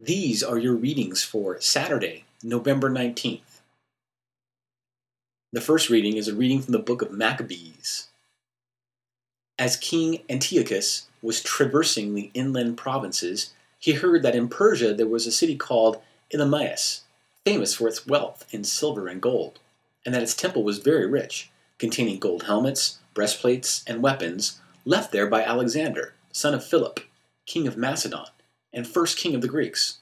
These are your readings for Saturday, November 19th. The first reading is a reading from the book of Maccabees. As King Antiochus was traversing the inland provinces, he heard that in Persia there was a city called Elymais, famous for its wealth in silver and gold, and that its temple was very rich, containing gold helmets, breastplates, and weapons left there by Alexander, son of Philip, king of Macedon and first king of the Greeks.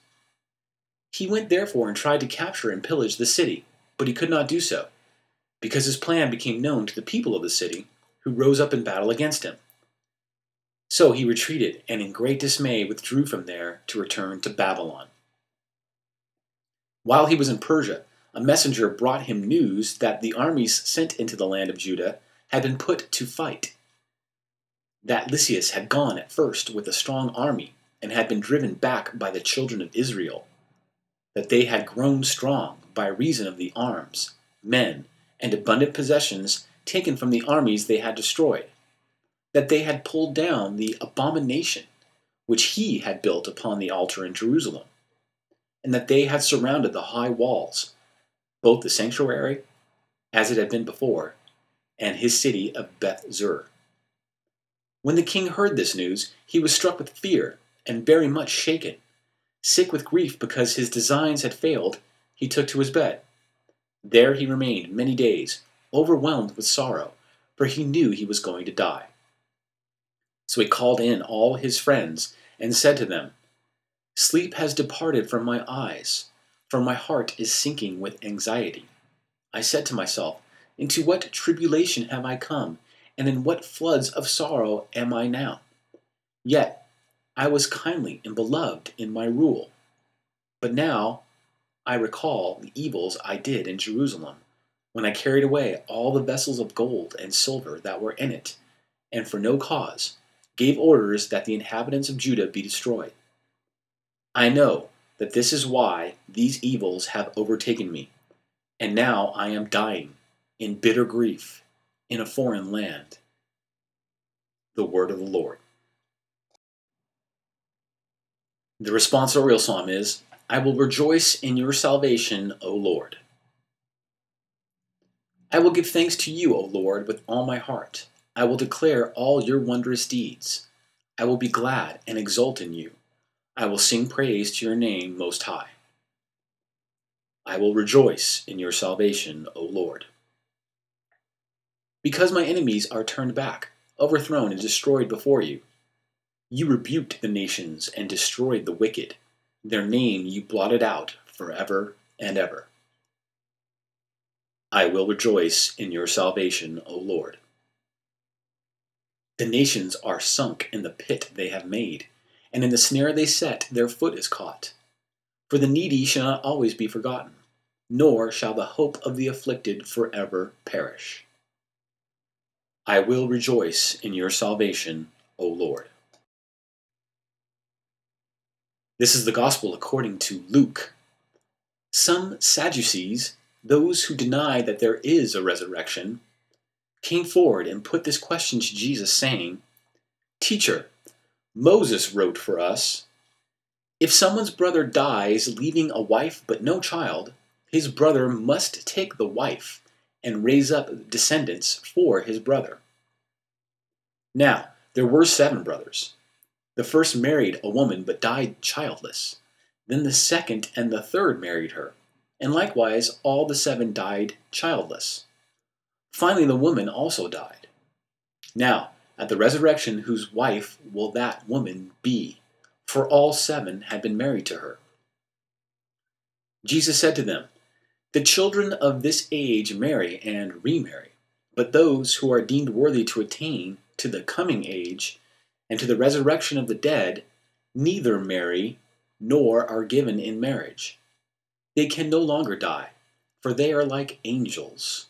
He went therefore and tried to capture and pillage the city, but he could not do so, because his plan became known to the people of the city, who rose up in battle against him. So he retreated and in great dismay withdrew from there to return to Babylon. While he was in Persia, a messenger brought him news that the armies sent into the land of Judah had been put to fight. That Lysias had gone at first with a strong army and had been driven back by the children of Israel, that they had grown strong by reason of the arms, men, and abundant possessions taken from the armies they had destroyed, that they had pulled down the abomination which he had built upon the altar in Jerusalem, and that they had surrounded the high walls, both the sanctuary, as it had been before, and his city of Beth Zur. When the king heard this news, he was struck with fear and very much shaken. Sick with grief because his designs had failed, he took to his bed. There he remained many days, overwhelmed with sorrow, for he knew he was going to die. So he called in all his friends and said to them, Sleep has departed from my eyes, for my heart is sinking with anxiety. I said to myself, Into what tribulation have I come, and in what floods of sorrow am I now? Yet I was kindly and beloved in my rule. But now I recall the evils I did in Jerusalem, when I carried away all the vessels of gold and silver that were in it, and for no cause gave orders that the inhabitants of Judah be destroyed. I know that this is why these evils have overtaken me, and now I am dying in bitter grief in a foreign land. The word of the Lord. The responsorial psalm is, I will rejoice in your salvation, O Lord. I will give thanks to you, O Lord, with all my heart. I will declare all your wondrous deeds. I will be glad and exult in you. I will sing praise to your name most high. I will rejoice in your salvation, O Lord. Because my enemies are turned back, overthrown, and destroyed before you, you rebuked the nations and destroyed the wicked. Their name you blotted out forever and ever. I will rejoice in your salvation, O Lord. The nations are sunk in the pit they have made, and in the snare they set their foot is caught. For the needy shall not always be forgotten, nor shall the hope of the afflicted forever perish. I will rejoice in your salvation, O Lord. This is the gospel according to Luke. Some Sadducees, those who deny that there is a resurrection, came forward and put this question to Jesus, saying, Teacher, Moses wrote for us If someone's brother dies leaving a wife but no child, his brother must take the wife and raise up descendants for his brother. Now, there were seven brothers. The first married a woman but died childless. Then the second and the third married her, and likewise all the seven died childless. Finally, the woman also died. Now, at the resurrection, whose wife will that woman be? For all seven had been married to her. Jesus said to them, The children of this age marry and remarry, but those who are deemed worthy to attain to the coming age and to the resurrection of the dead, neither marry nor are given in marriage. They can no longer die, for they are like angels,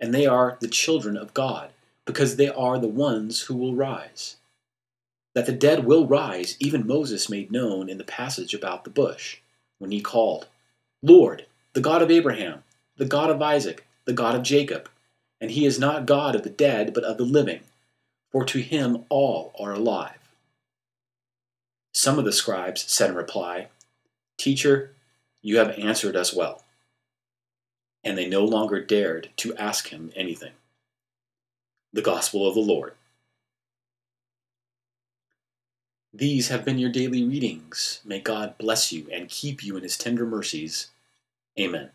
and they are the children of God, because they are the ones who will rise. That the dead will rise, even Moses made known in the passage about the bush, when he called, Lord, the God of Abraham, the God of Isaac, the God of Jacob. And he is not God of the dead, but of the living for to him all are alive. Some of the scribes said in reply, Teacher, you have answered us well. And they no longer dared to ask him anything. The Gospel of the Lord. These have been your daily readings. May God bless you and keep you in his tender mercies. Amen.